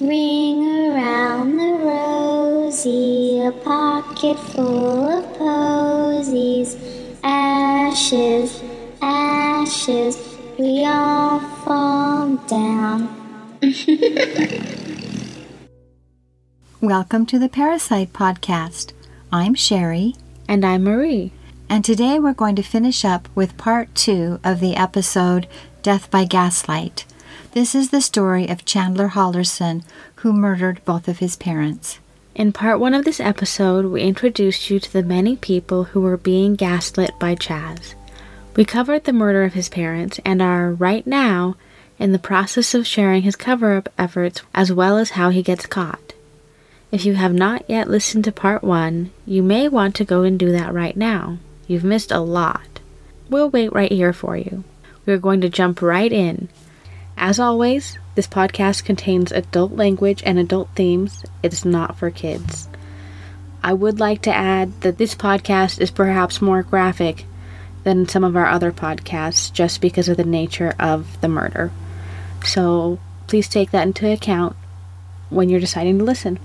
Ring around the rosy, a pocket full of posies. Ashes, ashes, we all fall down. Welcome to the Parasite Podcast. I'm Sherry. And I'm Marie. And today we're going to finish up with part two of the episode Death by Gaslight. This is the story of Chandler Halderson, who murdered both of his parents. In part one of this episode, we introduced you to the many people who were being gaslit by Chaz. We covered the murder of his parents and are, right now, in the process of sharing his cover up efforts as well as how he gets caught. If you have not yet listened to part one, you may want to go and do that right now. You've missed a lot. We'll wait right here for you. We're going to jump right in. As always, this podcast contains adult language and adult themes. It's not for kids. I would like to add that this podcast is perhaps more graphic than some of our other podcasts just because of the nature of the murder. So please take that into account when you're deciding to listen.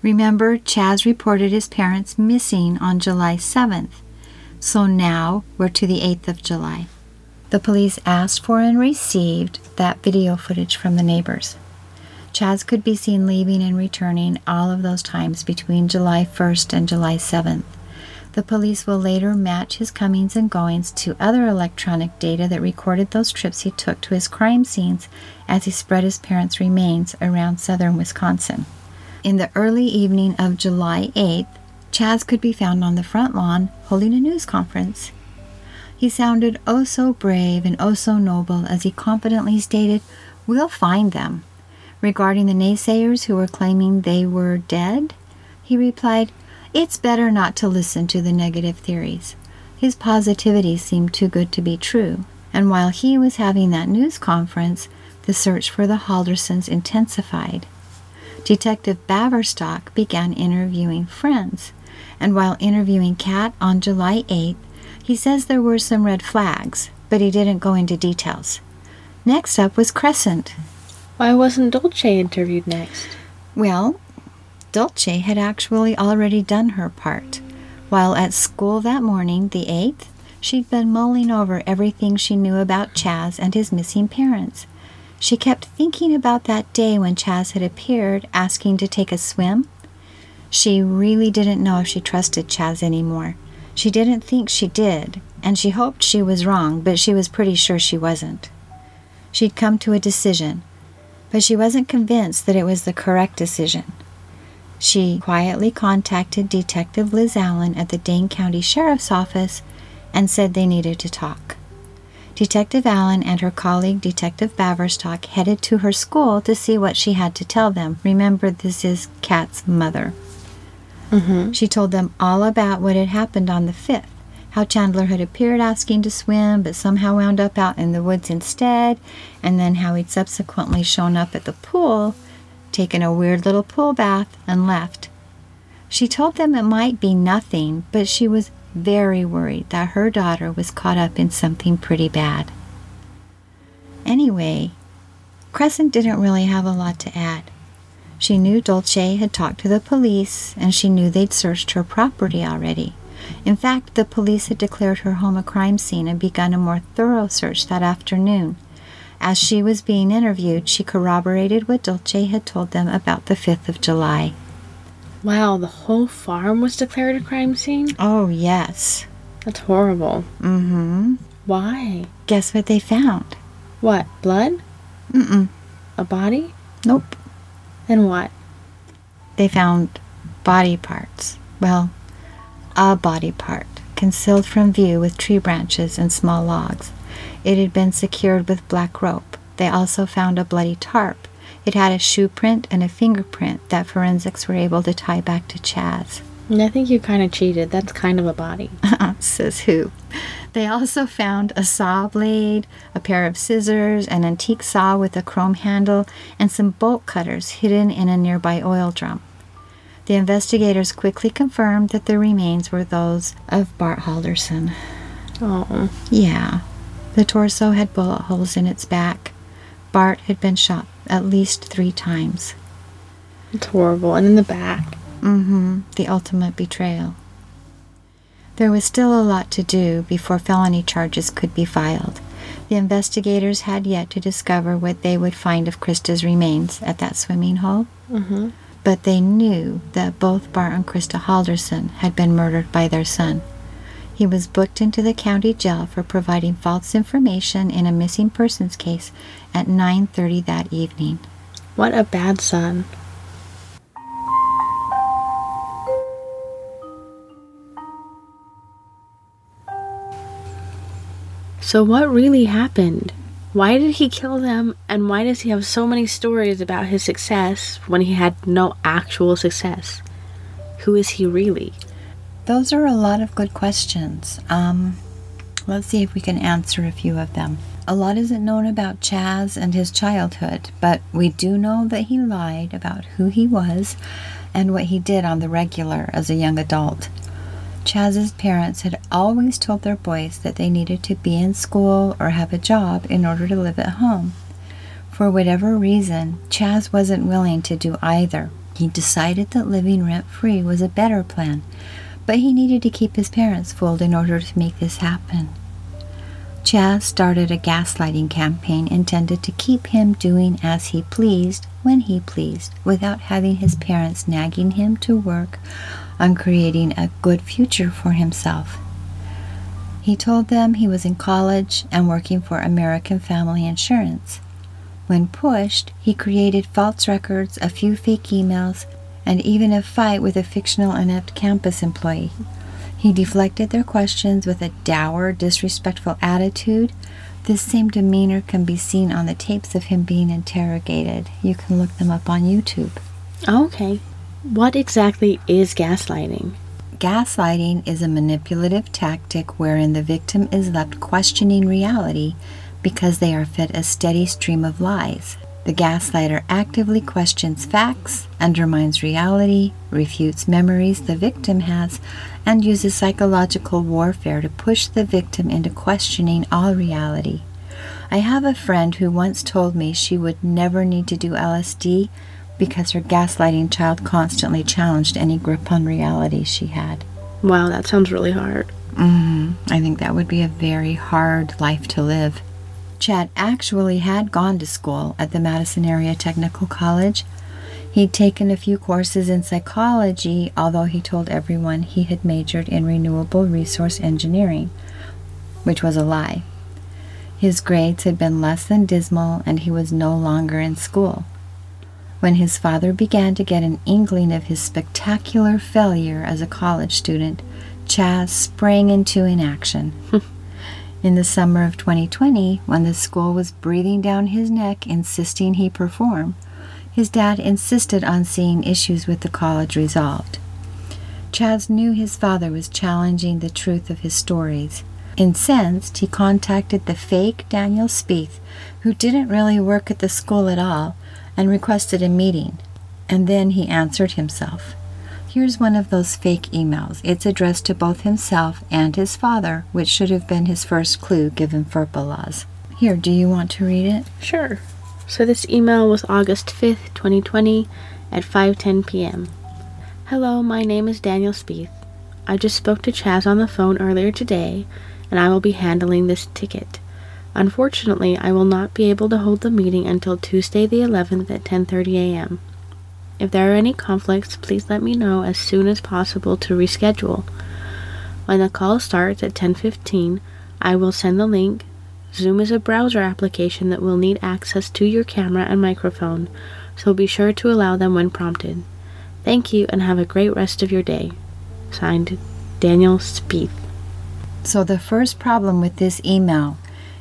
Remember, Chaz reported his parents missing on July 7th, so now we're to the 8th of July. The police asked for and received that video footage from the neighbors. Chaz could be seen leaving and returning all of those times between July 1st and July 7th. The police will later match his comings and goings to other electronic data that recorded those trips he took to his crime scenes as he spread his parents' remains around southern Wisconsin. In the early evening of July 8th, Chaz could be found on the front lawn holding a news conference. He sounded oh so brave and oh so noble as he confidently stated, We'll find them. Regarding the naysayers who were claiming they were dead, he replied, It's better not to listen to the negative theories. His positivity seemed too good to be true, and while he was having that news conference, the search for the Haldersons intensified. Detective Baverstock began interviewing friends, and while interviewing Kat on July 8th, he says there were some red flags, but he didn't go into details. Next up was Crescent. Why wasn't Dulce interviewed next? Well, Dulce had actually already done her part. While at school that morning, the 8th, she'd been mulling over everything she knew about Chaz and his missing parents. She kept thinking about that day when Chaz had appeared asking to take a swim. She really didn't know if she trusted Chaz anymore. She didn't think she did, and she hoped she was wrong, but she was pretty sure she wasn't. She'd come to a decision, but she wasn't convinced that it was the correct decision. She quietly contacted Detective Liz Allen at the Dane County Sheriff's Office and said they needed to talk. Detective Allen and her colleague Detective Baverstock headed to her school to see what she had to tell them. Remember, this is Kat's mother. Mm-hmm. She told them all about what had happened on the 5th, how Chandler had appeared asking to swim, but somehow wound up out in the woods instead, and then how he'd subsequently shown up at the pool, taken a weird little pool bath, and left. She told them it might be nothing, but she was very worried that her daughter was caught up in something pretty bad. Anyway, Crescent didn't really have a lot to add. She knew Dulce had talked to the police, and she knew they'd searched her property already. In fact, the police had declared her home a crime scene and begun a more thorough search that afternoon. As she was being interviewed, she corroborated what Dulce had told them about the 5th of July. Wow, the whole farm was declared a crime scene? Oh, yes. That's horrible. Mm hmm. Why? Guess what they found? What? Blood? Mm mm. A body? Nope. And what? They found body parts. Well, a body part, concealed from view with tree branches and small logs. It had been secured with black rope. They also found a bloody tarp. It had a shoe print and a fingerprint that forensics were able to tie back to Chaz. I think you kind of cheated. That's kind of a body. Says who? They also found a saw blade, a pair of scissors, an antique saw with a chrome handle, and some bolt cutters hidden in a nearby oil drum. The investigators quickly confirmed that the remains were those of Bart Halderson. Oh. Yeah, the torso had bullet holes in its back. Bart had been shot at least three times. It's horrible. And in the back. Mm-hmm. The ultimate betrayal. There was still a lot to do before felony charges could be filed. The investigators had yet to discover what they would find of Krista's remains at that swimming hole. Mm-hmm. But they knew that both Bart and Krista Halderson had been murdered by their son. He was booked into the county jail for providing false information in a missing persons case at 9:30 that evening. What a bad son. So, what really happened? Why did he kill them, and why does he have so many stories about his success when he had no actual success? Who is he really? Those are a lot of good questions. Um, let's see if we can answer a few of them. A lot isn't known about Chaz and his childhood, but we do know that he lied about who he was and what he did on the regular as a young adult. Chaz's parents had always told their boys that they needed to be in school or have a job in order to live at home. For whatever reason, Chaz wasn't willing to do either. He decided that living rent free was a better plan, but he needed to keep his parents fooled in order to make this happen. Chaz started a gaslighting campaign intended to keep him doing as he pleased when he pleased without having his parents nagging him to work on creating a good future for himself. He told them he was in college and working for American Family Insurance. When pushed, he created false records, a few fake emails, and even a fight with a fictional inept campus employee. He deflected their questions with a dour, disrespectful attitude. This same demeanor can be seen on the tapes of him being interrogated. You can look them up on YouTube. Okay. What exactly is gaslighting? Gaslighting is a manipulative tactic wherein the victim is left questioning reality because they are fed a steady stream of lies. The gaslighter actively questions facts, undermines reality, refutes memories the victim has, and uses psychological warfare to push the victim into questioning all reality. I have a friend who once told me she would never need to do LSD because her gaslighting child constantly challenged any grip on reality she had. Wow, that sounds really hard. Mm, I think that would be a very hard life to live. Chad actually had gone to school at the Madison Area Technical College. He'd taken a few courses in psychology, although he told everyone he had majored in renewable resource engineering, which was a lie. His grades had been less than dismal, and he was no longer in school. When his father began to get an inkling of his spectacular failure as a college student, Chaz sprang into inaction. in the summer of 2020, when the school was breathing down his neck, insisting he perform, his dad insisted on seeing issues with the college resolved. Chaz knew his father was challenging the truth of his stories. Incensed, he contacted the fake Daniel Spieth, who didn't really work at the school at all, and requested a meeting. And then he answered himself. Here's one of those fake emails. It's addressed to both himself and his father, which should have been his first clue given FERPA laws. Here, do you want to read it? Sure. So this email was August 5th, 2020 at 5:10 p.m. Hello, my name is Daniel Spieth. I just spoke to Chaz on the phone earlier today, and I will be handling this ticket. Unfortunately, I will not be able to hold the meeting until Tuesday the 11th at 10:30 a.m. If there are any conflicts, please let me know as soon as possible to reschedule. When the call starts at 10:15, I will send the link. Zoom is a browser application that will need access to your camera and microphone, so be sure to allow them when prompted. Thank you and have a great rest of your day. Signed, Daniel Spieth. So the first problem with this email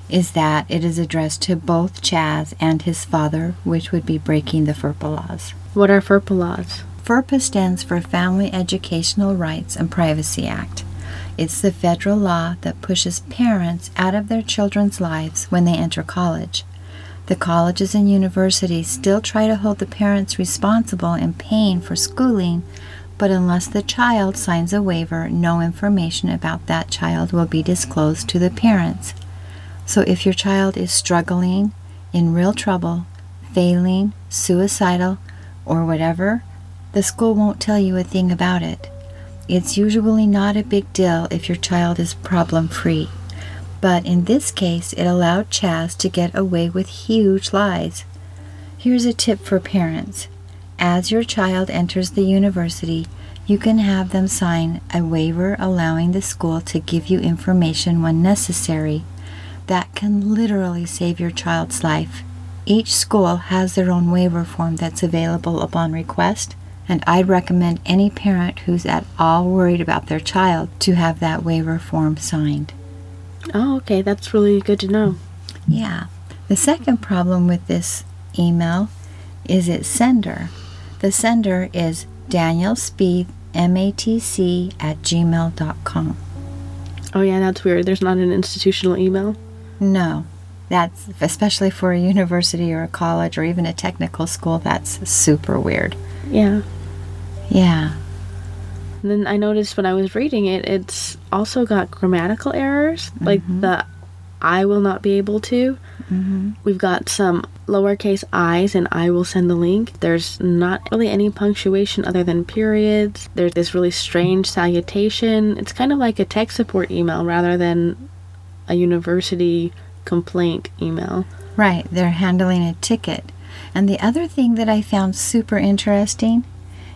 is that it is addressed to both Chaz and his father, which would be breaking the FERPA laws. What are FERPA laws? FERPA stands for Family Educational Rights and Privacy Act. It's the federal law that pushes parents out of their children's lives when they enter college. The colleges and universities still try to hold the parents responsible in paying for schooling, but unless the child signs a waiver, no information about that child will be disclosed to the parents. So if your child is struggling, in real trouble, failing, suicidal, or whatever, the school won't tell you a thing about it. It's usually not a big deal if your child is problem free. But in this case, it allowed Chaz to get away with huge lies. Here's a tip for parents as your child enters the university, you can have them sign a waiver allowing the school to give you information when necessary. That can literally save your child's life. Each school has their own waiver form that's available upon request, and I'd recommend any parent who's at all worried about their child to have that waiver form signed. Oh, okay, that's really good to know. Yeah. The second problem with this email is its sender. The sender is Daniel Spieth, M-A-T-C, at gmail.com. Oh, yeah, that's weird. There's not an institutional email. No. That's, especially for a university or a college or even a technical school, that's super weird. Yeah. Yeah. And then I noticed when I was reading it, it's also got grammatical errors, like the I will not be able to. Mm-hmm. We've got some lowercase i's and I will send the link. There's not really any punctuation other than periods. There's this really strange salutation. It's kind of like a tech support email rather than a university complaint email. Right, they're handling a ticket. And the other thing that I found super interesting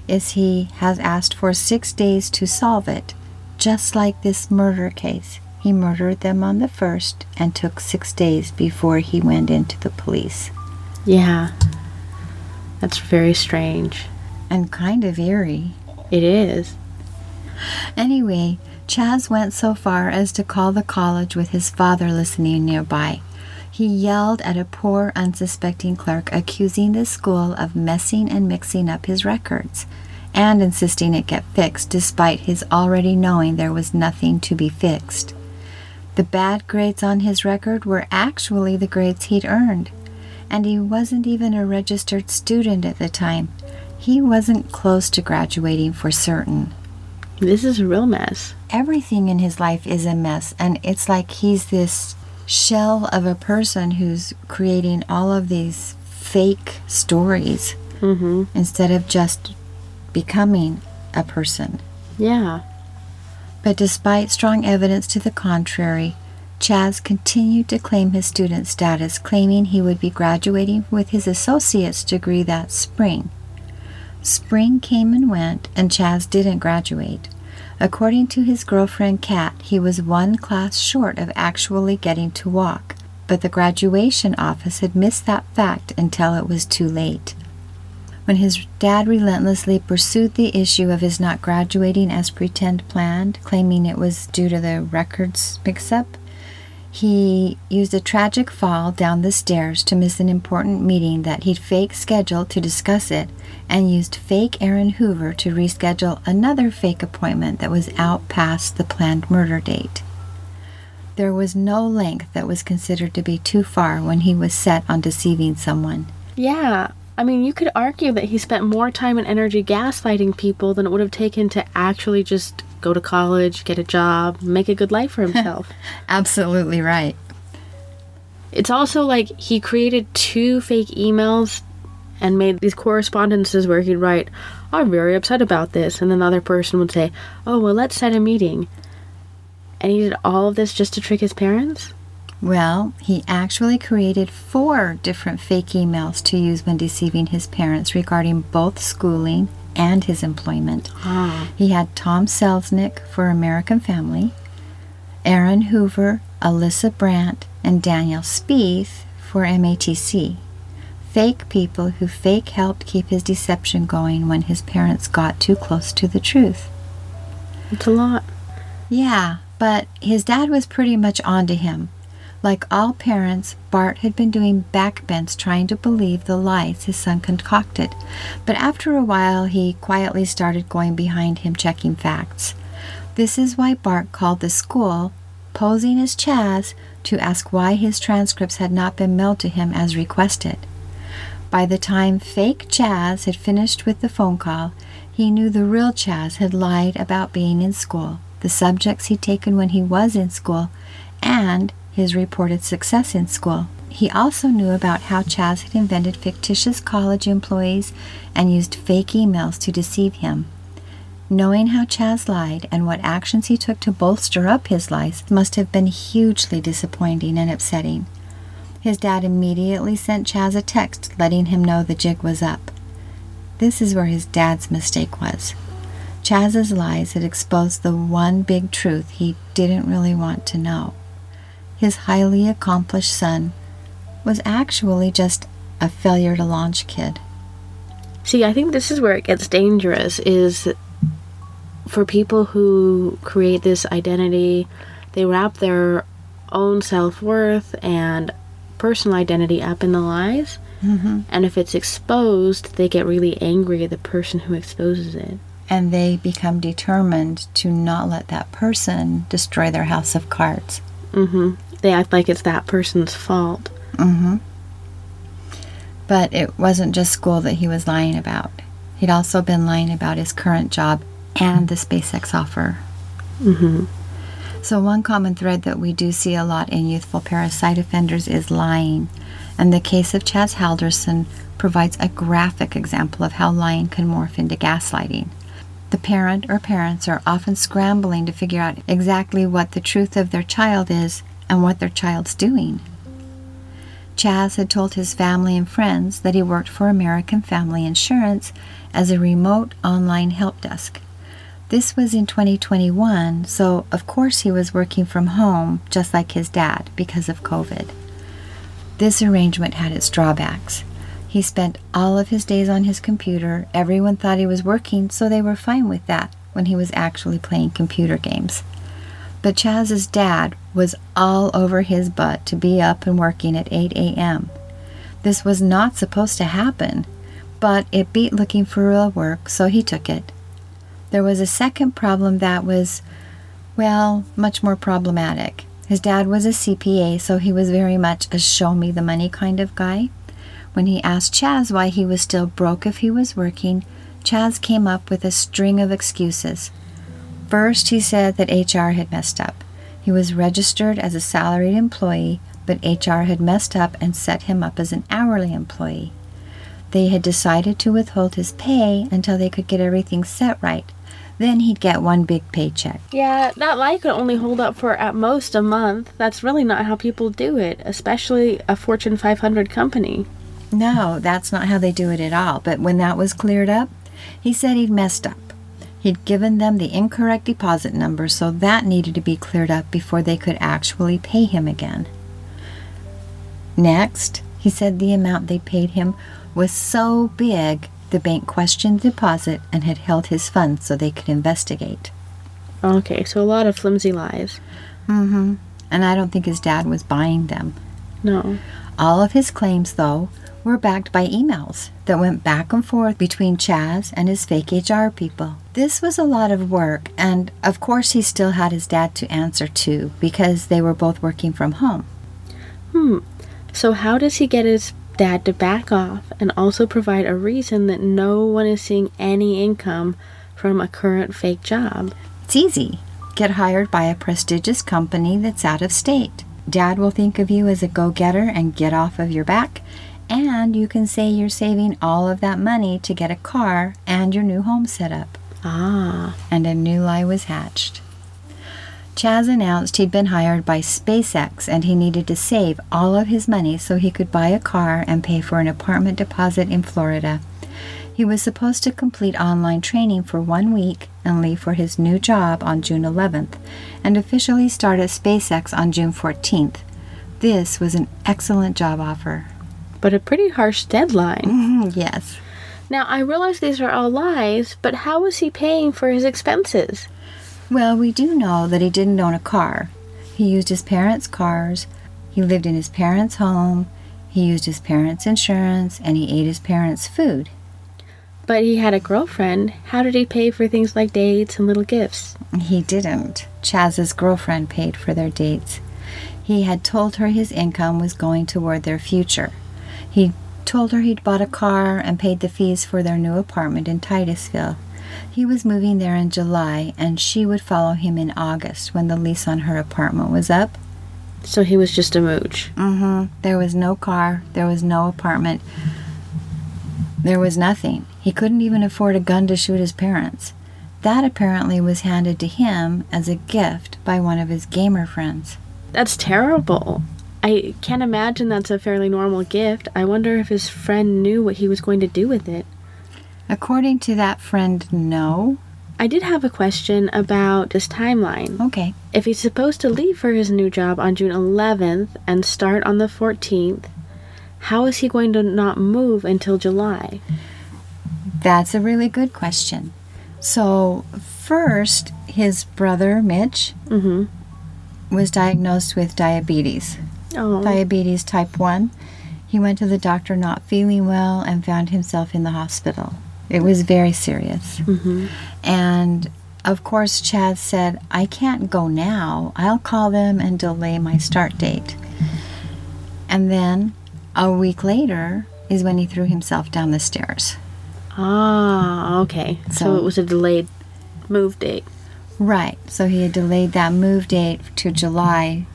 is he has asked for six days to solve it, just like this murder case. He murdered them on the first and took six days before he went into the police. Yeah. That's very strange. And kind of eerie. It is. Anyway, Chaz went so far as to call the college with his father listening nearby. He yelled at a poor, unsuspecting clerk, accusing the school of messing and mixing up his records, and insisting it get fixed despite his already knowing there was nothing to be fixed. The bad grades on his record were actually the grades he'd earned, and he wasn't even a registered student at the time. He wasn't close to graduating for certain This is a real mess. Everything in his life is a mess and it's like he's this shell of a person who's creating all of these fake stories Mm-hmm. instead of just becoming a person Yeah. but despite strong evidence to the contrary Chaz continued to claim his student status, claiming he would be graduating with his associate's degree that spring. Spring came and went, and Chaz didn't graduate. According to his girlfriend Kat, he was one class short of actually getting to walk, but the graduation office had missed that fact until it was too late. When his dad relentlessly pursued the issue of his not graduating as pretend planned, claiming it was due to the records mix up, he used a tragic fall down the stairs to miss an important meeting that he'd fake scheduled to discuss it and used fake Aaron Hoover to reschedule another fake appointment that was out past the planned murder date. There was no length that was considered to be too far when he was set on deceiving someone. Yeah. I mean, you could argue that he spent more time and energy gaslighting people than it would have taken to actually just go to college, get a job, make a good life for himself. Absolutely right. it's also like he created two fake emails and made these correspondences where he'd write, I'm very upset about this. And then the other person would say, Oh, well, let's set a meeting. And he did all of this just to trick his parents? Well, he actually created four different fake emails to use when deceiving his parents regarding both schooling and his employment. Ah. He had Tom Selznick for American Family, Aaron Hoover, Alyssa Brandt, and Daniel Spieth for MATC. Fake people who fake helped keep his deception going when his parents got too close to the truth. It's a lot. Yeah, but his dad was pretty much onto him. Like all parents, Bart had been doing backbends trying to believe the lies his son concocted. But after a while, he quietly started going behind him checking facts. This is why Bart called the school, posing as Chaz, to ask why his transcripts had not been mailed to him as requested. By the time fake Chaz had finished with the phone call, he knew the real Chaz had lied about being in school, the subjects he'd taken when he was in school, and his reported success in school. He also knew about how Chaz had invented fictitious college employees and used fake emails to deceive him. Knowing how Chaz lied and what actions he took to bolster up his lies must have been hugely disappointing and upsetting. His dad immediately sent Chaz a text letting him know the jig was up. This is where his dad's mistake was. Chaz's lies had exposed the one big truth he didn't really want to know. His highly accomplished son was actually just a failure to launch kid. See, I think this is where it gets dangerous is for people who create this identity, they wrap their own self-worth and personal identity up in the lies. Mm-hmm. And if it's exposed, they get really angry at the person who exposes it. And they become determined to not let that person destroy their house of cards. Mm-hmm. They act like it's that person's fault. Mm-hmm. But it wasn't just school that he was lying about. He'd also been lying about his current job and the SpaceX offer. Mm-hmm. So, one common thread that we do see a lot in youthful parasite offenders is lying. And the case of Chaz Halderson provides a graphic example of how lying can morph into gaslighting. The parent or parents are often scrambling to figure out exactly what the truth of their child is and what their child's doing. Chaz had told his family and friends that he worked for American Family Insurance as a remote online help desk. This was in 2021, so of course he was working from home just like his dad because of COVID. This arrangement had its drawbacks. He spent all of his days on his computer. Everyone thought he was working, so they were fine with that when he was actually playing computer games. But Chaz's dad was all over his butt to be up and working at 8 a.m. This was not supposed to happen, but it beat looking for real work, so he took it. There was a second problem that was, well, much more problematic. His dad was a CPA, so he was very much a show me the money kind of guy. When he asked Chaz why he was still broke if he was working, Chaz came up with a string of excuses. First, he said that HR had messed up. He was registered as a salaried employee, but HR had messed up and set him up as an hourly employee. They had decided to withhold his pay until they could get everything set right. Then he'd get one big paycheck. Yeah, that lie could only hold up for at most a month. That's really not how people do it, especially a Fortune 500 company. No, that's not how they do it at all. But when that was cleared up, he said he'd messed up. He'd given them the incorrect deposit number, so that needed to be cleared up before they could actually pay him again. Next, he said the amount they paid him was so big the bank questioned the deposit and had held his funds so they could investigate. Okay, so a lot of flimsy lies. Mm-hmm. And I don't think his dad was buying them. No. All of his claims, though, were backed by emails that went back and forth between Chaz and his fake HR people. This was a lot of work, and of course, he still had his dad to answer to because they were both working from home. Hmm. So, how does he get his dad to back off and also provide a reason that no one is seeing any income from a current fake job? It's easy. Get hired by a prestigious company that's out of state. Dad will think of you as a go getter and get off of your back, and you can say you're saving all of that money to get a car and your new home set up. Ah. And a new lie was hatched. Chaz announced he'd been hired by SpaceX and he needed to save all of his money so he could buy a car and pay for an apartment deposit in Florida. He was supposed to complete online training for one week and leave for his new job on June 11th and officially start at SpaceX on June 14th. This was an excellent job offer. But a pretty harsh deadline. Mhm, yes. Now, I realize these are all lies, but how was he paying for his expenses? Well, we do know that he didn't own a car. He used his parents' cars, he lived in his parents' home, he used his parents' insurance, and he ate his parents' food. But he had a girlfriend. How did he pay for things like dates and little gifts? He didn't. Chaz's girlfriend paid for their dates. He had told her his income was going toward their future. He told her he'd bought a car and paid the fees for their new apartment in Titusville. He was moving there in July, and she would follow him in August when the lease on her apartment was up. So he was just a mooch. Mm-hmm. There was no car. There was no apartment. There was nothing. He couldn't even afford a gun to shoot his parents. That apparently was handed to him as a gift by one of his gamer friends. That's terrible. I can't imagine that's a fairly normal gift. I wonder if his friend knew what he was going to do with it. According to that friend, no. I did have a question about his timeline. Okay. If he's supposed to leave for his new job on June 11th and start on the 14th, how is he going to not move until July? That's a really good question. So, first, his brother, Mitch, Mm-hmm. was diagnosed with diabetes. Oh. diabetes type 1. He went to the doctor not feeling well and found himself in the hospital. It was very serious. mm-hmm. And of course, Chad said, I can't go now. I'll call them and delay my start date. And then a week later is when he threw himself down the stairs. Ah, okay. So, So- it was a delayed move date. Right. So he had delayed that move date to July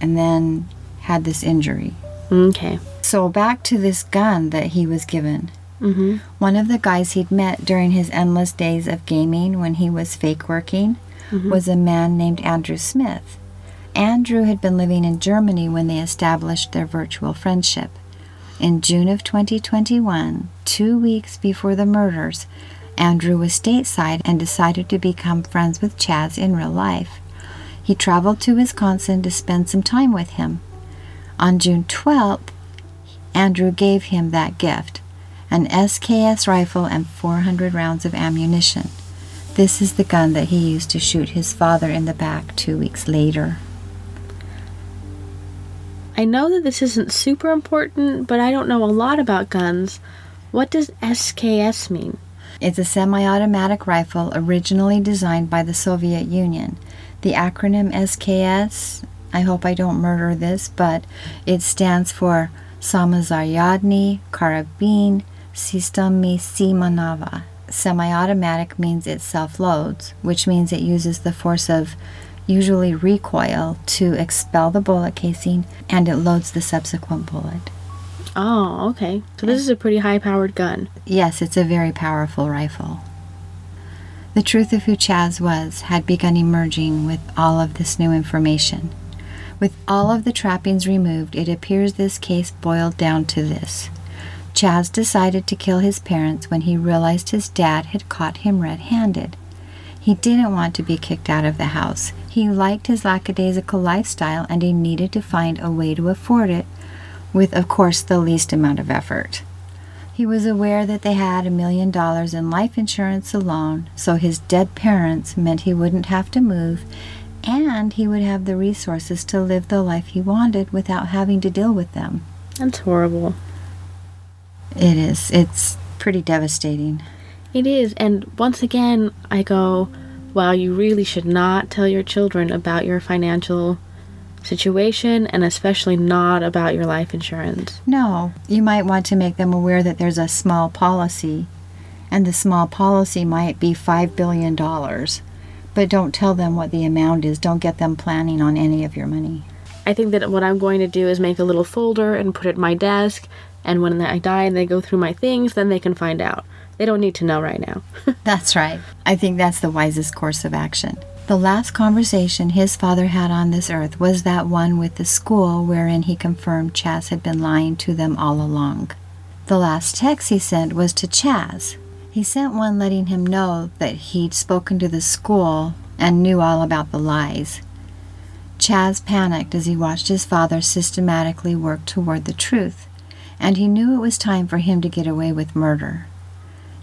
and then had this injury. Okay. So back to this gun that he was given. Mm-hmm. One of the guys he'd met during his endless days of gaming when he was fake working was a man named Andrew Smith. Andrew had been living in Germany when they established their virtual friendship. In June of 2021, two weeks before the murders, Andrew was stateside and decided to become friends with Chaz in real life. He traveled to Wisconsin to spend some time with him. On June 12th, Andrew gave him that gift an SKS rifle and 400 rounds of ammunition. This is the gun that he used to shoot his father in the back two weeks later. I know that this isn't super important, but I don't know a lot about guns. What does SKS mean? It's a semi automatic rifle originally designed by the Soviet Union. The acronym SKS, I hope I don't murder this, but it stands for Samozaryadny Karabin Systemy Simonova. Semi automatic means it self loads, which means it uses the force of usually recoil to expel the bullet casing and it loads the subsequent bullet. Oh, okay. So this is a pretty high powered gun. Yes, it's a very powerful rifle. The truth of who Chaz was had begun emerging with all of this new information. With all of the trappings removed, it appears this case boiled down to this. Chaz decided to kill his parents when he realized his dad had caught him red handed. He didn't want to be kicked out of the house. He liked his lackadaisical lifestyle and he needed to find a way to afford it with, of course, the least amount of effort. He was aware that they had a million dollars in life insurance alone, so his dead parents meant he wouldn't have to move and he would have the resources to live the life he wanted without having to deal with them. That's horrible. It is. It's pretty devastating. It is. And once again, I go, wow, you really should not tell your children about your financial situation and especially not about your life insurance. No, you might want to make them aware that there's a small policy, and the small policy might be $5 billion. But don't tell them what the amount is. Don't get them planning on any of your money. I think that what I'm going to do is make a little folder and put it at my desk. And when I die and they go through my things, then they can find out. They don't need to know right now. That's right. I think that's the wisest course of action. The last conversation his father had on this earth was that one with the school wherein he confirmed Chaz had been lying to them all along. The last text he sent was to Chaz. He sent one letting him know that he'd spoken to the school and knew all about the lies. Chaz panicked as he watched his father systematically work toward the truth, and he knew it was time for him to get away with murder.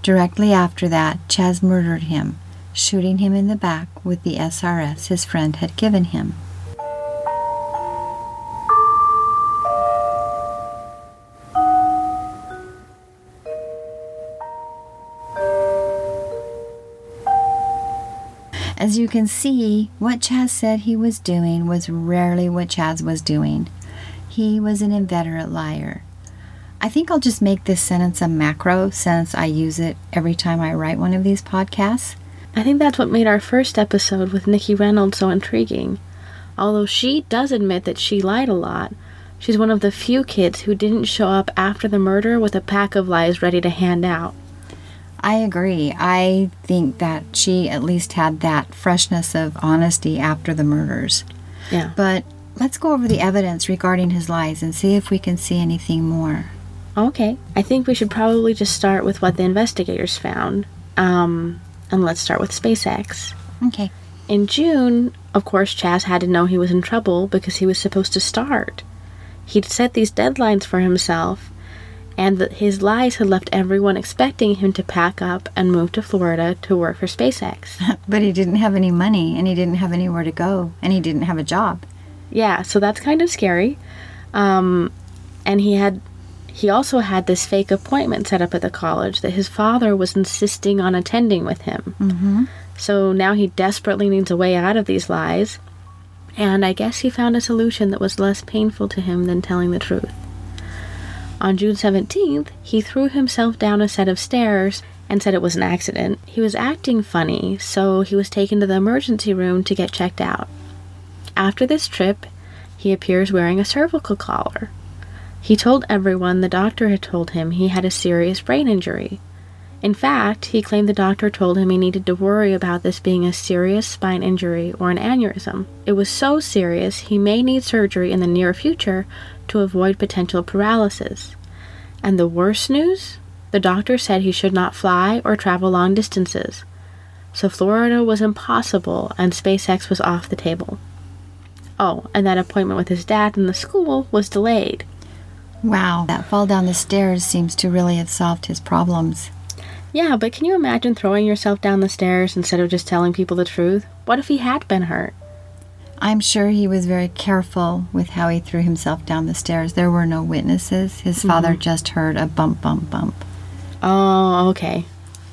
Directly after that, Chaz murdered him, shooting him in the back with the SKS his friend had given him. As you can see, what Chaz said he was doing was rarely what Chaz was doing. He was an inveterate liar. I think I'll just make this sentence a macro since I use it every time I write one of these podcasts. I think that's what made our first episode with Nikki Reynolds so intriguing. Although she does admit that she lied a lot, she's one of the few kids who didn't show up after the murder with a pack of lies ready to hand out. I agree. I think that she at least had that freshness of honesty after the murders. Yeah. But let's go over the evidence regarding his lies and see if we can see anything more. Okay. I think we should probably just start with what the investigators found. Um, and let's start with SpaceX. Okay. In June, of course, Chaz had to know he was in trouble because he was supposed to start. He'd set these deadlines for himself, and that his lies had left everyone expecting him to pack up and move to Florida to work for SpaceX. But he didn't have any money and he didn't have anywhere to go and he didn't have a job. yeah, so that's kind of scary. Um, and he had he also had this fake appointment set up at the college that his father was insisting on attending with him. Mm-hmm. So now he desperately needs a way out of these lies. And I guess he found a solution that was less painful to him than telling the truth. On June 17th, he threw himself down a set of stairs and said it was an accident. He was acting funny, so he was taken to the emergency room to get checked out. After this trip, he appears wearing a cervical collar. He told everyone the doctor had told him he had a serious brain injury. In fact, he claimed the doctor told him he needed to worry about this being a serious spine injury or an aneurysm. It was so serious he may need surgery in the near future to avoid potential paralysis. And the worst news? The doctor said he should not fly or travel long distances. So Florida was impossible and SpaceX was off the table. Oh, and that appointment with his dad in the school was delayed. Wow, that fall down the stairs seems to really have solved his problems. Yeah, but can you imagine throwing yourself down the stairs instead of just telling people the truth? What if he had been hurt? I'm sure he was very careful with how he threw himself down the stairs. There were no witnesses. His mm-hmm. father just heard a bump, bump, bump. Oh, okay.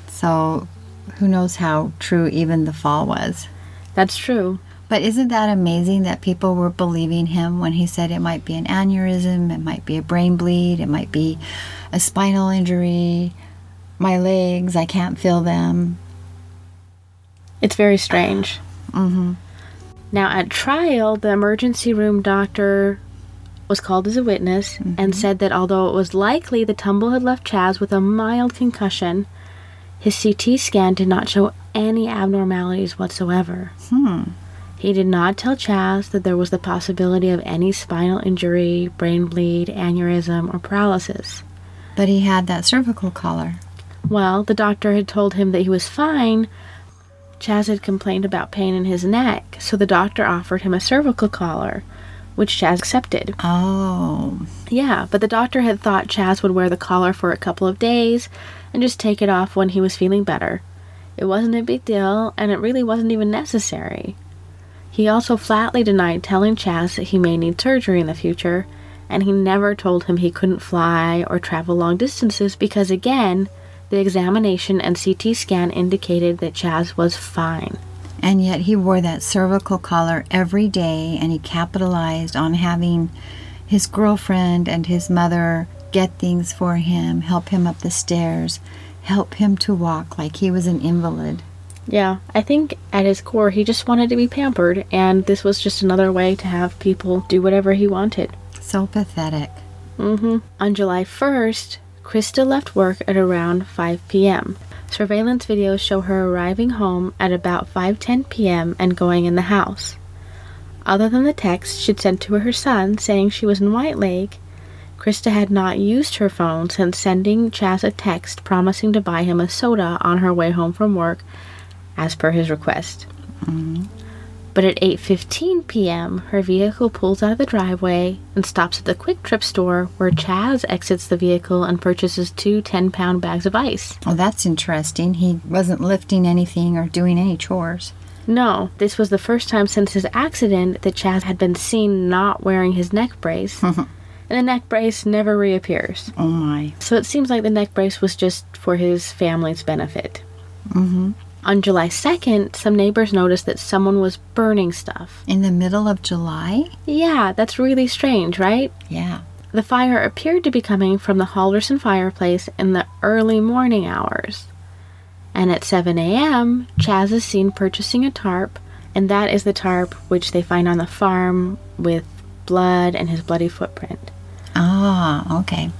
So who knows how true even the fall was. That's true. But isn't that amazing that people were believing him when he said it might be an aneurysm, it might be a brain bleed, it might be a spinal injury, my legs, I can't feel them. It's very strange. Mm-hmm. Now, at trial, the emergency room doctor was called as a witness and said that although it was likely the tumble had left Chaz with a mild concussion, his CT scan did not show any abnormalities whatsoever. Hmm. He did not tell Chaz that there was the possibility of any spinal injury, brain bleed, aneurysm, or paralysis. But he had that cervical collar. Well, the doctor had told him that he was fine. Chaz had complained about pain in his neck, so the doctor offered him a cervical collar, which Chaz accepted. Oh. Yeah, but the doctor had thought Chaz would wear the collar for a couple of days and just take it off when he was feeling better. It wasn't a big deal, and it really wasn't even necessary. He also flatly denied telling Chaz that he may need surgery in the future, and he never told him he couldn't fly or travel long distances because, again, the examination and CT scan indicated that Chaz was fine. And yet he wore that cervical collar every day and he capitalized on having his girlfriend and his mother get things for him, help him up the stairs, help him to walk like he was an invalid. Yeah, I think at his core he just wanted to be pampered, and this was just another way to have people do whatever he wanted. So pathetic. Mm-hmm. On July 1st, Krista left work at around 5 p.m. Surveillance videos show her arriving home at about 5:10 p.m. and going in the house. Other than the text she'd sent to her son saying she was in White Lake, Krista had not used her phone since sending Chaz a text promising to buy him a soda on her way home from work, as per his request. But at 8:15 p.m., her vehicle pulls out of the driveway and stops at the Kwik Trip store where Chaz exits the vehicle and purchases two 10-pound bags of ice. Oh, that's interesting. He wasn't lifting anything or doing any chores. No, this was the first time since his accident that Chaz had been seen not wearing his neck brace. and the neck brace never reappears. Oh my. So it seems like the neck brace was just for his family's benefit. Mm-hmm. On July 2nd, some neighbors noticed that someone was burning stuff. In the middle of July? Yeah, that's really strange, right? Yeah. The fire appeared to be coming from the Halderson fireplace in the early morning hours. And at 7 a.m., Chaz is seen purchasing a tarp, And that is the tarp which they find on the farm with blood and his bloody footprint. Ah, okay.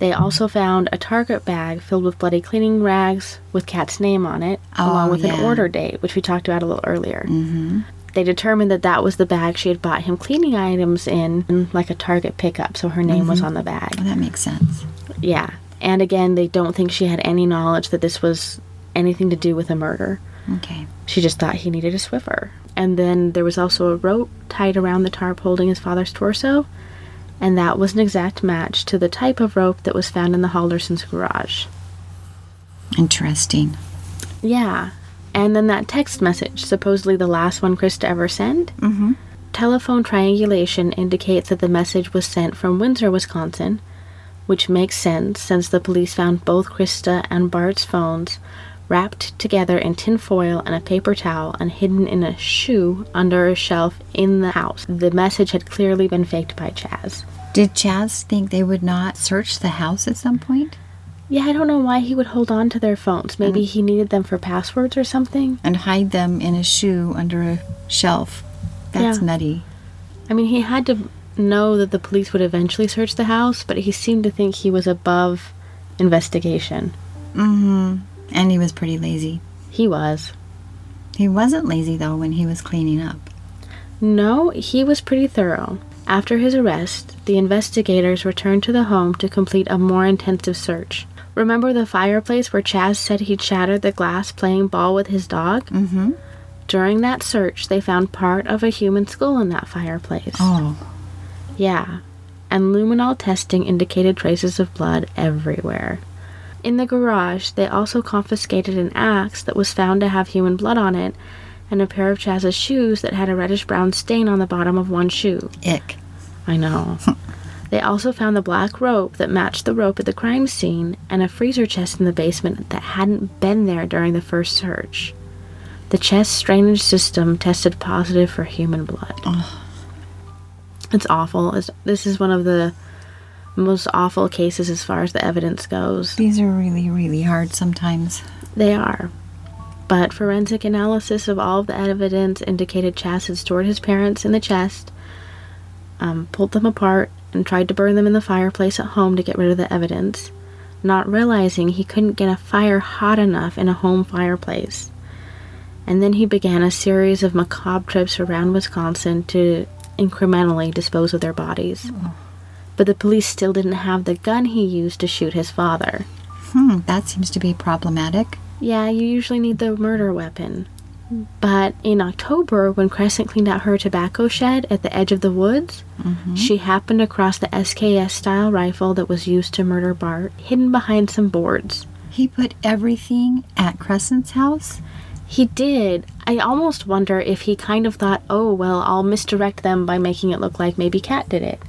They also found a Target bag filled with bloody cleaning rags with Cat's name on it, Oh, along with an order date, which we talked about a little earlier. Mm-hmm. They determined that that was the bag she had bought him cleaning items in, like a Target pickup, so her name was on the bag. Well, that makes sense. Yeah. And again, they don't think she had any knowledge that this was anything to do with a murder. Okay. She just thought he needed a Swiffer. And then there was also a rope tied around the tarp holding his father's torso, and that was an exact match to the type of rope that was found in the Haldersons' garage. Interesting. Yeah. And then that text message, supposedly the last one Krista ever sent. Mm-hmm. Telephone triangulation indicates that the message was sent from Windsor, Wisconsin, which makes sense since the police found both Krista and Bart's phones wrapped together in tin foil and a paper towel and hidden in a shoe under a shelf in the house. The message had clearly been faked by Chaz. Did Chaz think they would not search the house at some point Yeah, I don't know why he would hold on to their phones. Maybe he needed them for passwords or something. and hide them in a shoe under a shelf? That's Yeah. nutty. I mean, he had to know that the police would eventually search the house, but he seemed to think he was above investigation. Mm-hmm. And he was pretty lazy. He was. He wasn't lazy though when he was cleaning up. No, he was pretty thorough. After his arrest, the investigators returned to the home to complete a more intensive search. Remember the fireplace where Chaz said he'd shattered the glass playing ball with his dog? Mm-hmm. During that search, they found part of a human skull in that fireplace. Oh. Yeah, and luminol testing indicated traces of blood everywhere. In the garage, they also confiscated an axe that was found to have human blood on it and a pair of Chaz's shoes that had a reddish brown stain on the bottom of one shoe. Ick. I know. they also found the black rope that matched the rope at the crime scene and a freezer chest in the basement that hadn't been there during the first search. The chest drainage system tested positive for human blood. It's awful. It's, this is one of the most awful cases as far as the evidence goes. These are really, really hard sometimes. They are. But forensic analysis of all of the evidence indicated Chaz had stored his parents in the chest, um, pulled them apart, and tried to burn them in the fireplace at home to get rid of the evidence, not realizing he couldn't get a fire hot enough in a home fireplace. And then he began a series of macabre trips around Wisconsin to incrementally dispose of their bodies. But the police still didn't have the gun he used to shoot his father. Hmm, that seems to be problematic. Yeah, you usually need the murder weapon. But in October, when Crescent cleaned out her tobacco shed at the edge of the woods, she happened across the SKS style rifle that was used to murder Bart, hidden behind some boards. He put everything at Crescent's house? He did. I almost wonder if he kind of thought, oh, well, I'll misdirect them by making it look like maybe Kat did it.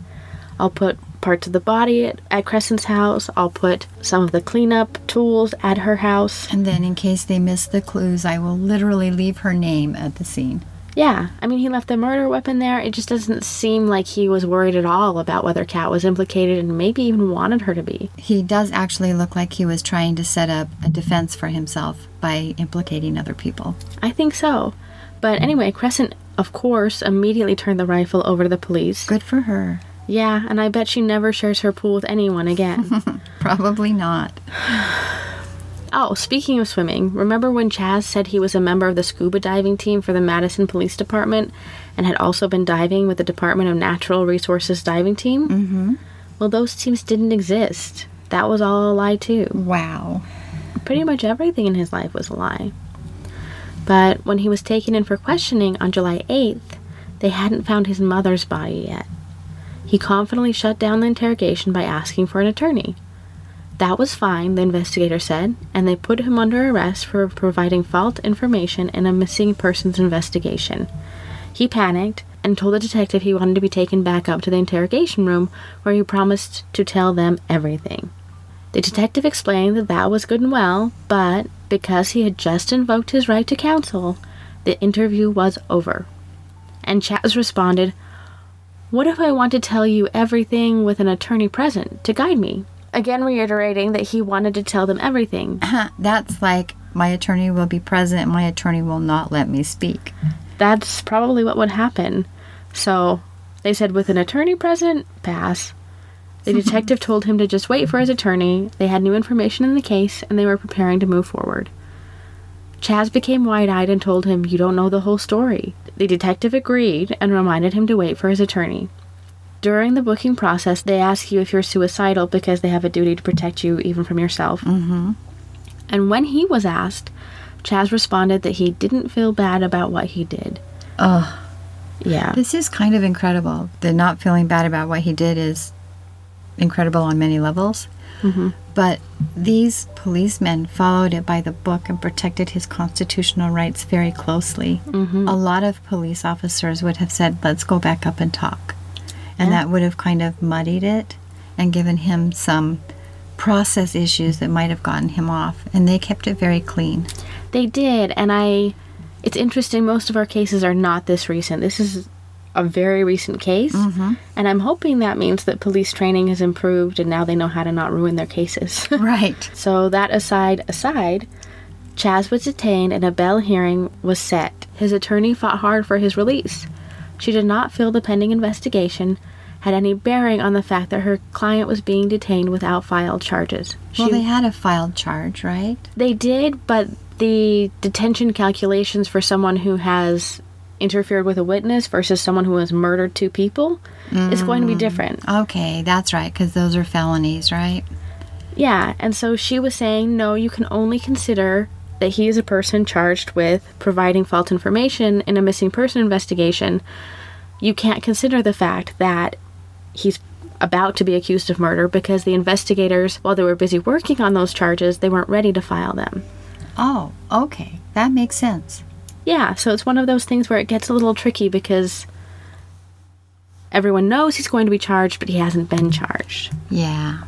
I'll put parts of the body at, at Crescent's house. I'll put some of the cleanup tools at her house. And then, in case they miss the clues, I will literally leave her name at the scene. Yeah, I mean, he left the murder weapon there. It just doesn't seem like he was worried at all about whether Kat was implicated and maybe even wanted her to be. He does actually look like he was trying to set up a defense for himself by implicating other people. I think so. But anyway, Crescent, of course, immediately turned the rifle over to the police. Good for her. Yeah, and I bet she never shares her pool with anyone again. Probably not. oh, speaking of swimming, remember when Chaz said he was a member of the scuba diving team for the Madison Police Department and had also been diving with the Department of Natural Resources diving team? Mm-hmm. Well, those teams didn't exist. That was all a lie, too. Wow. Pretty much everything in his life was a lie. But when he was taken in for questioning on July 8th, they hadn't found his mother's body yet. He confidently shut down the interrogation by asking for an attorney. That was fine, the investigator said, and they put him under arrest for providing false information in a missing persons investigation. He panicked and told the detective he wanted to be taken back up to the interrogation room where he promised to tell them everything. The detective explained that that was good and well, but because he had just invoked his right to counsel, the interview was over. And Chaz responded, What if I want to tell you everything with an attorney present to guide me? Again, reiterating that he wanted to tell them everything. That's like my attorney will be present, my attorney will not let me speak. that's probably what would happen. So they said, with an attorney present, pass. The detective told him to just wait for his attorney. They had new information in the case and they were preparing to move forward. Chaz became wide eyed and told him, You don't know the whole story. The detective agreed and reminded him to wait for his attorney. During the booking process, they ask you if you're suicidal because they have a duty to protect you even from yourself. Mm-hmm. And when he was asked, Chaz responded that he didn't feel bad about what he did. Oh, Yeah. this is kind of incredible. The not feeling bad about what he did is incredible on many levels. Hmm But these policemen followed it by the book and protected his constitutional rights very closely. hmm A lot of police officers would have said, let's go back up and talk. And Yeah. that would have kind of muddied it and given him some process issues that might have gotten him off. And they kept it very clean. They did, and I. It's interesting. Most of our cases are not this recent. This is a very recent case, Mm-hmm. and I'm hoping that means that police training has improved, and now they know how to not ruin their cases. Right. so that aside, aside, Chaz was detained, and a bail hearing was set. His attorney fought hard for his release. She did not feel the pending investigation had any bearing on the fact that her client was being detained without filed charges. Well, they had a filed charge, right? they did, but the detention calculations for someone who has interfered with a witness versus someone who has murdered two people is going to be mm. different. Okay, that's right, because those are felonies, right? Yeah, and so she was saying, no, you can only consider that he is a person charged with providing false information in a missing person investigation. You can't consider the fact that he's about to be accused of murder because the investigators, while they were busy working on those charges, they weren't ready to file them. Oh, okay. That makes sense. Yeah, so it's one of those things where it gets a little tricky because everyone knows he's going to be charged, but he hasn't been charged. Yeah.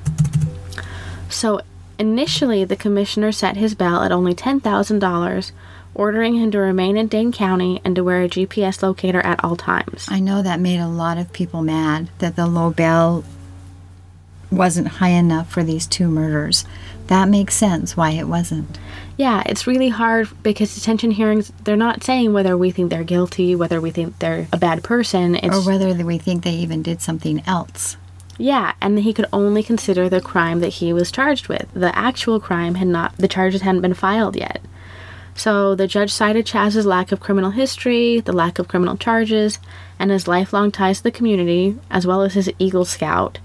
So initially, the commissioner set his bail at only $10,000, ordering him to remain in Dane County and to wear a GPS locator at all times. I know that made a lot of people mad that the low bail wasn't high enough for these two murders. That makes sense why it wasn't. Yeah, it's really hard because detention hearings, they're not saying whether we think they're guilty, whether we think they're a bad person. It's Or whether we think they even did something else. Yeah, and he could only consider the crime that he was charged with. The actual crime had not, the charges hadn't been filed yet. So the judge cited Chaz's lack of criminal history, the lack of criminal charges, and his lifelong ties to the community, as well as his Eagle Scout,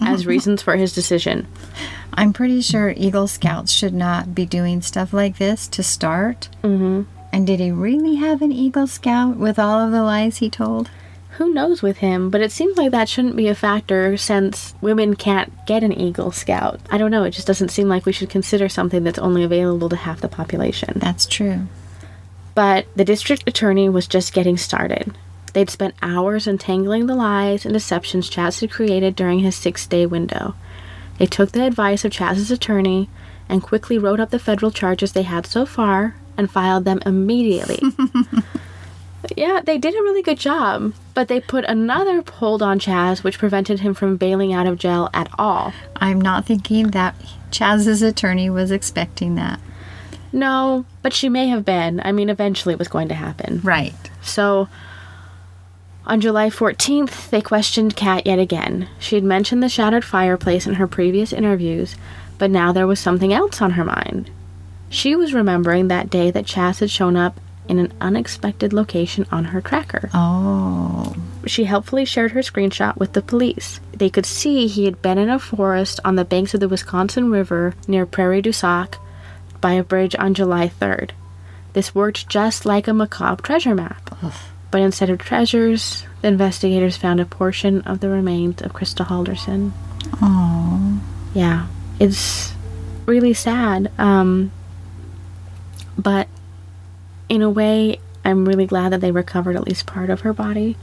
as reasons for his decision. I'm pretty sure Eagle Scouts should not be doing stuff like this to start. hmm And did he really have an Eagle Scout with all of the lies he told? Who knows with him, but it seems like that shouldn't be a factor since women can't get an Eagle Scout. I don't know, it just doesn't seem like we should consider something that's only available to half the population. That's true. But the district attorney was just getting started. They'd spent hours untangling the lies and deceptions Chaz had created during his six day window. They took the advice of Chaz's attorney and quickly wrote up the federal charges they had so far and filed them immediately. yeah, they did a really good job, but they put another hold on Chaz which prevented him from bailing out of jail at all. I'm not thinking that Chaz's attorney was expecting that. No, but she may have been. I mean, eventually it was going to happen. Right. So, on July 14th, they questioned Kat yet again. She had mentioned the shattered fireplace in her previous interviews, but now there was something else on her mind. She was remembering that day that Chaz had shown up in an unexpected location on her tracker. Oh. She helpfully shared her screenshot with the police. They could see he had been in a forest on the banks of the Wisconsin River near Prairie du Sac by a bridge on July 3rd. This worked just like a macabre treasure map. But instead of treasures, the investigators found a portion of the remains of Krista Halderson. Oh. Yeah, it's really sad. Um, but in a way, I'm really glad that they recovered at least part of her body,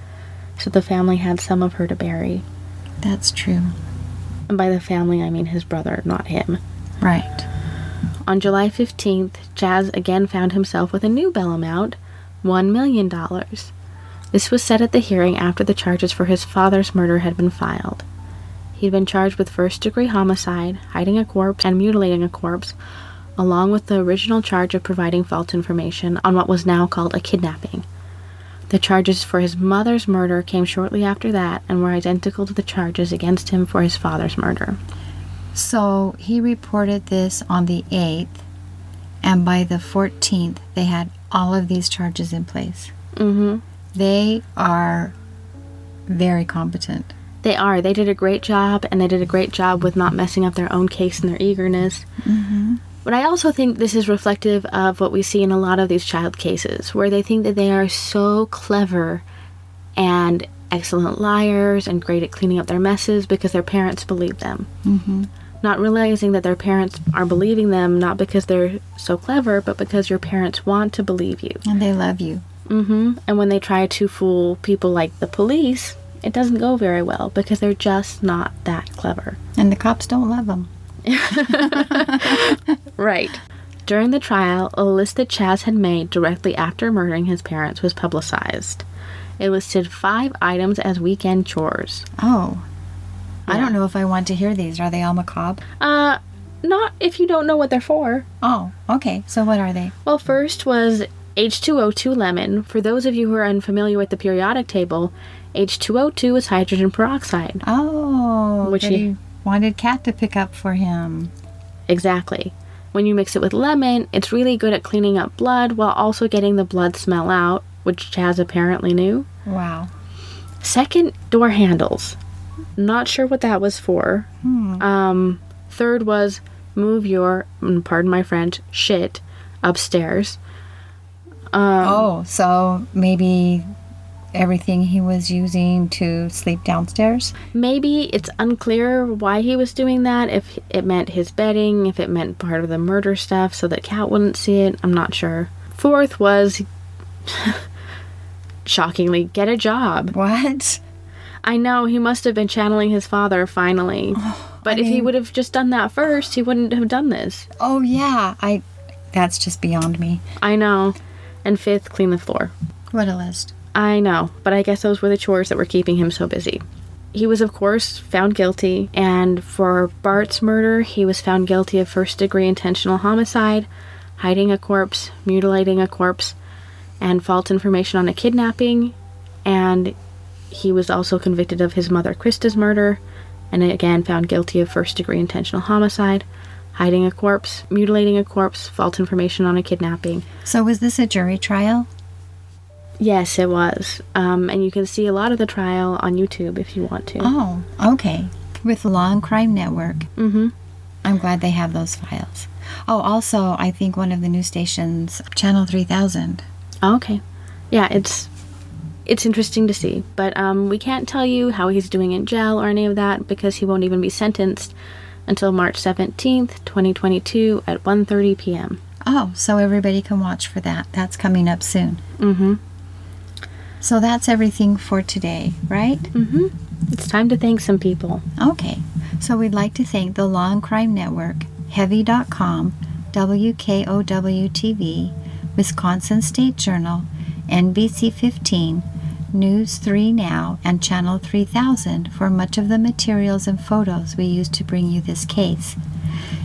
so the family had some of her to bury. That's true. And by the family, I mean his brother, not him. Right. On July 15th, Chaz again found himself with a new bail amount $1 million. This was said at the hearing after the charges for his father's murder had been filed. He'd been charged with first degree homicide, hiding a corpse, and mutilating a corpse, along with the original charge of providing false information on what was now called a kidnapping. The charges for his mother's murder came shortly after that and were identical to the charges against him for his father's murder. So he reported this on the 8th, and by the 14th, they had all of these charges in place. Mm-hmm. They are very competent. They are. They did a great job, and they did a great job with not messing up their own case and their eagerness. Mm-hmm. But I also think this is reflective of what we see in a lot of these child cases, where they think that they are so clever and excellent liars and great at cleaning up their messes because their parents believe them. Mm-hmm. Not realizing that their parents are believing them not because they're so clever, but because your parents want to believe you. And they love you. Hmm And when they try to fool people like the police, it doesn't go very well because they're just not that clever. And the cops don't love them. Right. During the trial, a list that Chaz had made directly after murdering his parents was publicized. It listed five items as weekend chores. Oh. I don't know if I want to hear these. Are they all macabre? Uh, not if you don't know what they're for. Oh, okay. So what are they? Well, first was H2O2 lemon. For those of you who are unfamiliar with the periodic table, H2O2 is hydrogen peroxide. Oh, Which he- wanted Cat to pick up for him. Exactly. When you mix it with lemon, it's really good at cleaning up blood while also getting the blood smell out, which Chaz apparently knew. Wow. Second, door handles. Not sure what that was for. Hmm. Um, third was move your, mm, pardon my French, shit upstairs. Um, oh, so maybe everything he was using to sleep downstairs? Maybe it's unclear why he was doing that. If it meant his bedding, if it meant part of the murder stuff so that Cat wouldn't see it. I'm not sure. Fourth was, shockingly, get a job. What? I know he must have been channeling his father finally. but I if he would have just done that first, he wouldn't have done this. Oh, yeah. I. That's just beyond me. I know. And fifth, clean the floor. What a list. I know, but I guess those were the chores that were keeping him so busy. He was, of course, found guilty, and for Bart's murder, he was found guilty of first degree intentional homicide, hiding a corpse, mutilating a corpse, and false information on a kidnapping, and he was also convicted of his mother Krista's murder, and again found guilty of first degree intentional homicide, hiding a corpse, mutilating a corpse, false information on a kidnapping, So was this a jury trial? Yes, it was. Um, and you can see a lot of the trial on YouTube if you want to. Oh, okay. With Law and Crime Network. Mm-hmm. I'm glad they have those files. Oh, also, I think one of the news stations, Channel 3000. Okay. Yeah, it's it's interesting to see, but um, we can't tell you how he's doing in jail or any of that because he won't even be sentenced until March 17th, 2022 at 1:30 p.m. Oh, so everybody can watch for that. That's coming up soon. Mm-hmm. So that's everything for today, right? Mm-hmm. It's time to thank some people. Okay. So we'd like to thank the Law and Crime Network, Heavy.com, WKOW TV, Wisconsin State Journal, NBC 15, News 3 Now, and Channel 3000 for much of the materials and photos we use to bring you this case.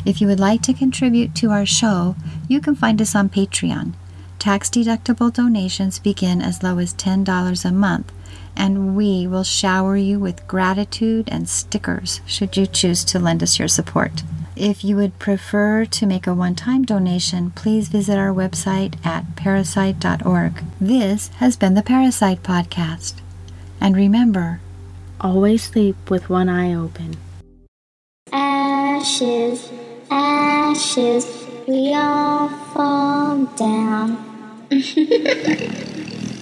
If you would like to contribute to our show, you can find us on Patreon. Tax deductible donations begin as low as $10 a month, and we will shower you with gratitude and stickers should you choose to lend us your support. If you would prefer to make a one time donation, please visit our website at parasite.org. This has been the Parasite Podcast. And remember, Always sleep with one eye open. Ashes, ashes, we all fall down.